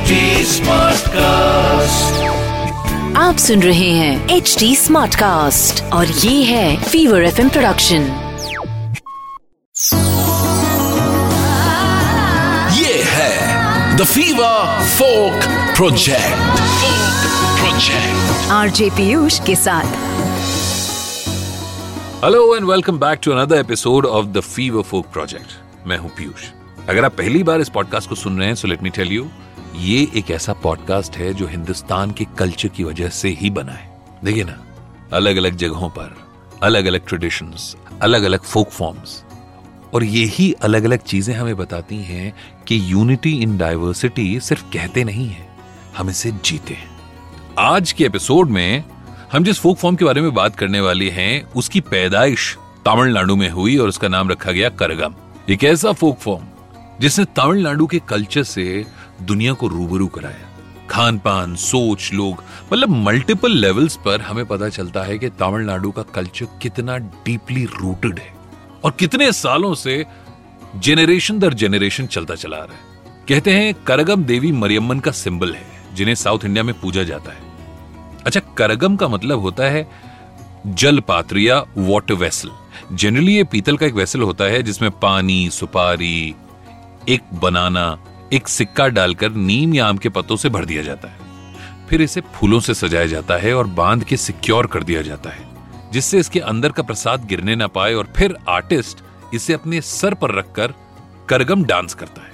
HD Smartcast. आप सुन रहे हैं एच डी स्मार्ट कास्ट और ये है फीवर एफ़ प्रोडक्शन ये है the fever folk project project RJ Piyush के साथ। Hello and welcome back to another episode of the fever folk project मैं हूँ पीयूष। अगर आप पहली बार इस पॉडकास्ट को सुन रहे हैं so let me tell you ये एक ऐसा पॉडकास्ट है जो हिंदुस्तान के कल्चर की वजह से ही बना है। देखिए ना अलग अलग जगहों पर अलग अलग ट्रेडिशंस अलग अलग फोक फॉर्म्स और यही अलग अलग चीज़ें हमें बताती हैं कि यूनिटी इन डाइवर्सिटी सिर्फ़ कहते नहीं है, हम इसे जीते हैं। आज के एपिसोड में हम जिस फोक फॉर्म के बारे में बात करने वाले हैं, उसकी पैदाइश तमिलनाडु में हुई और उसका नाम रखा गया करगम। एक ऐसा फोक फॉर्म जिसने तमिलनाडु के कल्चर से दुनिया को रूबरू कराया। खान पान सोच, लोग मतलब मल्टीपल लेवल्स पर हमें पता चलता है कि तमिलनाडु का कल्चर कितना डीपली रूटेड है। और कितने सालों से जेनरेशन दर जेनरेशन चलता चला आ रहा है। कहते हैं, करगम देवी मरियम्मन का सिंबल है, जिन्हें साउथ इंडिया में पूजा जाता है। अच्छा करगम का मतलब होता है जल पात्र या वाटर वेसल जनरली ये पीतल का एक वेसल होता है, जिसमें पानी, सुपारी, एक बनाना एक सिक्का डालकर नीम या आम के पत्तों से भर दिया जाता है। फिर इसे फूलों से सजाया जाता है और बाँध के सिक्योर कर दिया जाता है, जिससे इसके अंदर का प्रसाद गिरने ना पाए और फिर आर्टिस्ट इसे अपने सर पर रखकर करगम डांस करता है।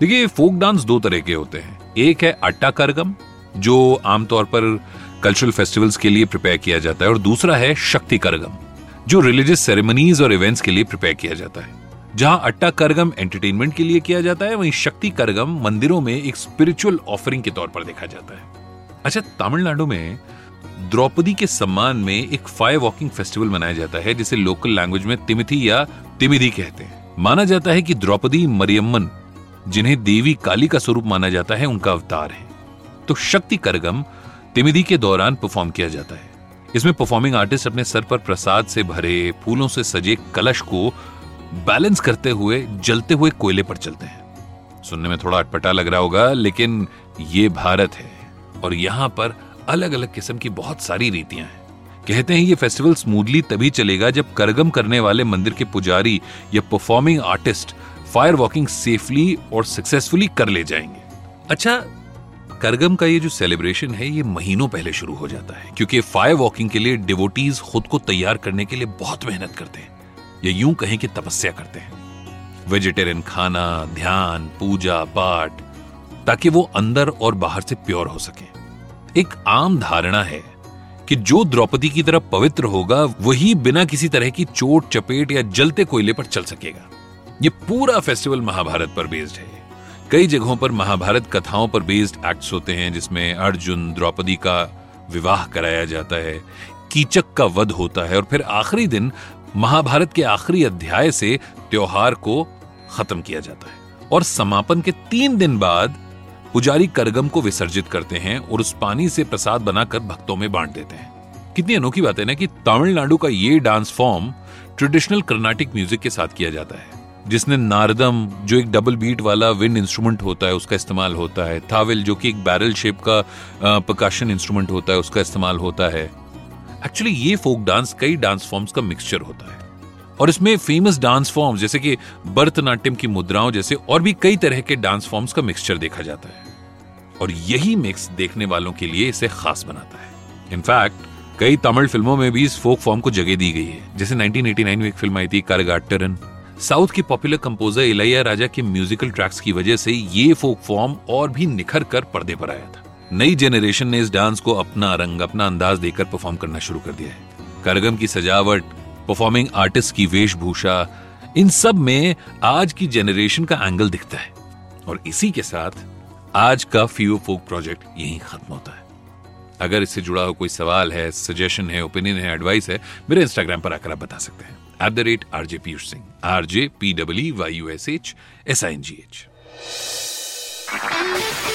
देखिए, फोक डांस दो तरह के होते हैं। एक है अट्टा करगम, जो आमतौर पर कल्चरल फेस्टिवल्स के लिए प्रिपेयर किया जाता है, और दूसरा है शक्ति करगम, जो रिलीजियस सेरेमनीज और इवेंट्स के लिए प्रिपेयर किया जाता है। जहाँ अट्टा करगम एंटरटेनमेंट के लिए किया जाता है, वहीं शक्ति करगम मंदिरों में एक स्पिरिचुअल ऑफरिंग के तौर पर देखा जाता है। अच्छा तमिलनाडु में द्रौपदी के सम्मान में एक फायर वॉकिंग फेस्टिवल मनाया जाता है, जिसे लोकल लैंग्वेज में तिमिथी या तिमिदी कहते हैं। माना जाता है कि द्रौपदी, मरियम्मन, जिन्हें देवी काली का स्वरूप माना जाता है, उनका अवतार है। तो शक्ति करगम तिमिदी के दौरान परफॉर्म किया जाता है। इसमें परफॉर्मिंग आर्टिस्ट अपने सर पर प्रसाद से भरे, फूलों से सजे कलश को बैलेंस करते हुए, जलते हुए कोयले पर चलते हैं। सुनने में थोड़ा अटपटा लग रहा होगा, लेकिन ये भारत है और यहाँ पर अलग अलग किस्म की बहुत सारी रीतियाँ हैं। कहते हैं, ये फेस्टिवल स्मूथली तभी चलेगा जब करगम करने वाले मंदिर के पुजारी या performing artist fire walking safely और सक्सेसफुली कर ले जाएँगे। अच्छा करगम का ये जो सेलिब्रेशन है, ये महीनों पहले शुरू हो जाता है, क्योंकि फायर वॉकिंग के लिए डिवोटीज खुद को तैयार करने के लिए बहुत मेहनत करते हैं। या यूँ कहें कि तपस्या करते हैं। वेजिटेरियन खाना, ध्यान, पूजा, पाठ, ताकि वो अंदर और बाहर से प्योर हो सके। एक आम धारणा है कि जो द्रौपदी की तरह पवित्र होगा, वही बिना किसी तरह की चोट, चपेट या जलते कोयले पर चल सकेगा। ये पूरा फेस्टिवल महाभारत पर बेस्ड है। कई जगहों पर महाभारत कथाओं पर बेस्ड एक्ट्स होते हैं, जिसमें अर्जुन द्रौपदी का विवाह कराया जाता है। कीचक का वध होता है और फिर आखिरी दिन महाभारत के आखिरी अध्याय से त्योहार को खत्म किया जाता है और समापन के तीन दिन बाद पुजारी करगम को विसर्जित करते हैं और उस पानी से प्रसाद बनाकर भक्तों में बांट देते हैं। कितनी अनोखी बात है ना कि तमिलनाडु का ये dance form traditional Carnatic music के साथ किया जाता है। जिसने नारदम, जो एक डबल बीट वाला विंड इंस्ट्रूमेंट होता है, उसका इस्तेमाल होता है। थाविल, जो कि एक बैरल शेप का प्रकाशन इंस्ट्रूमेंट होता है, उसका इस्तेमाल होता है। एक्चुअली ये फोक डांस कई डांस फॉर्म्स का मिक्सचर होता है। और इसमें फ़ेमस डांस फॉर्म्स जैसे कि भरतनाट्यम की मुद्राओं जैसे और भी कई तरह के डांस फॉर्म्स का मिक्सचर देखा जाता है। और यही मिक्स देखने वालों के लिए इसे खास बनाता है। इनफैक्ट कई तमिल फ़िल्मों में भी इस फोक फॉर्म को जगह दी गई है। जैसे 1989 में एक फ़िल्म आई थी करगाटरन साउथ की पॉपुलर कंपोजर इलैया राजा के म्यूजिकल ट्रैक्स की वजह से ये फोक फॉर्म और भी निखर कर पर्दे पर आया था। नई जेनरेशन ने इस डांस को अपना रंग, अपना अंदाज देकर परफॉर्म करना शुरू कर दिया है। करगम की सजावट परफॉर्मिंग आर्टिस्ट की वेशभूषा, इन सब में आज की जेनरेशन का एंगल दिखता है। और इसी के साथ, आज का फीवर फोक प्रोजेक्ट यहीं खत्म होता है। अगर इससे जुड़ा हो कोई सवाल है सजेशन है ओपिनियन है एडवाइस है, मेरे इंस्टाग्राम पर आकर आप बता सकते हैं। At the rate RJ Piyush Singh RJ P W Y U S H S I N G H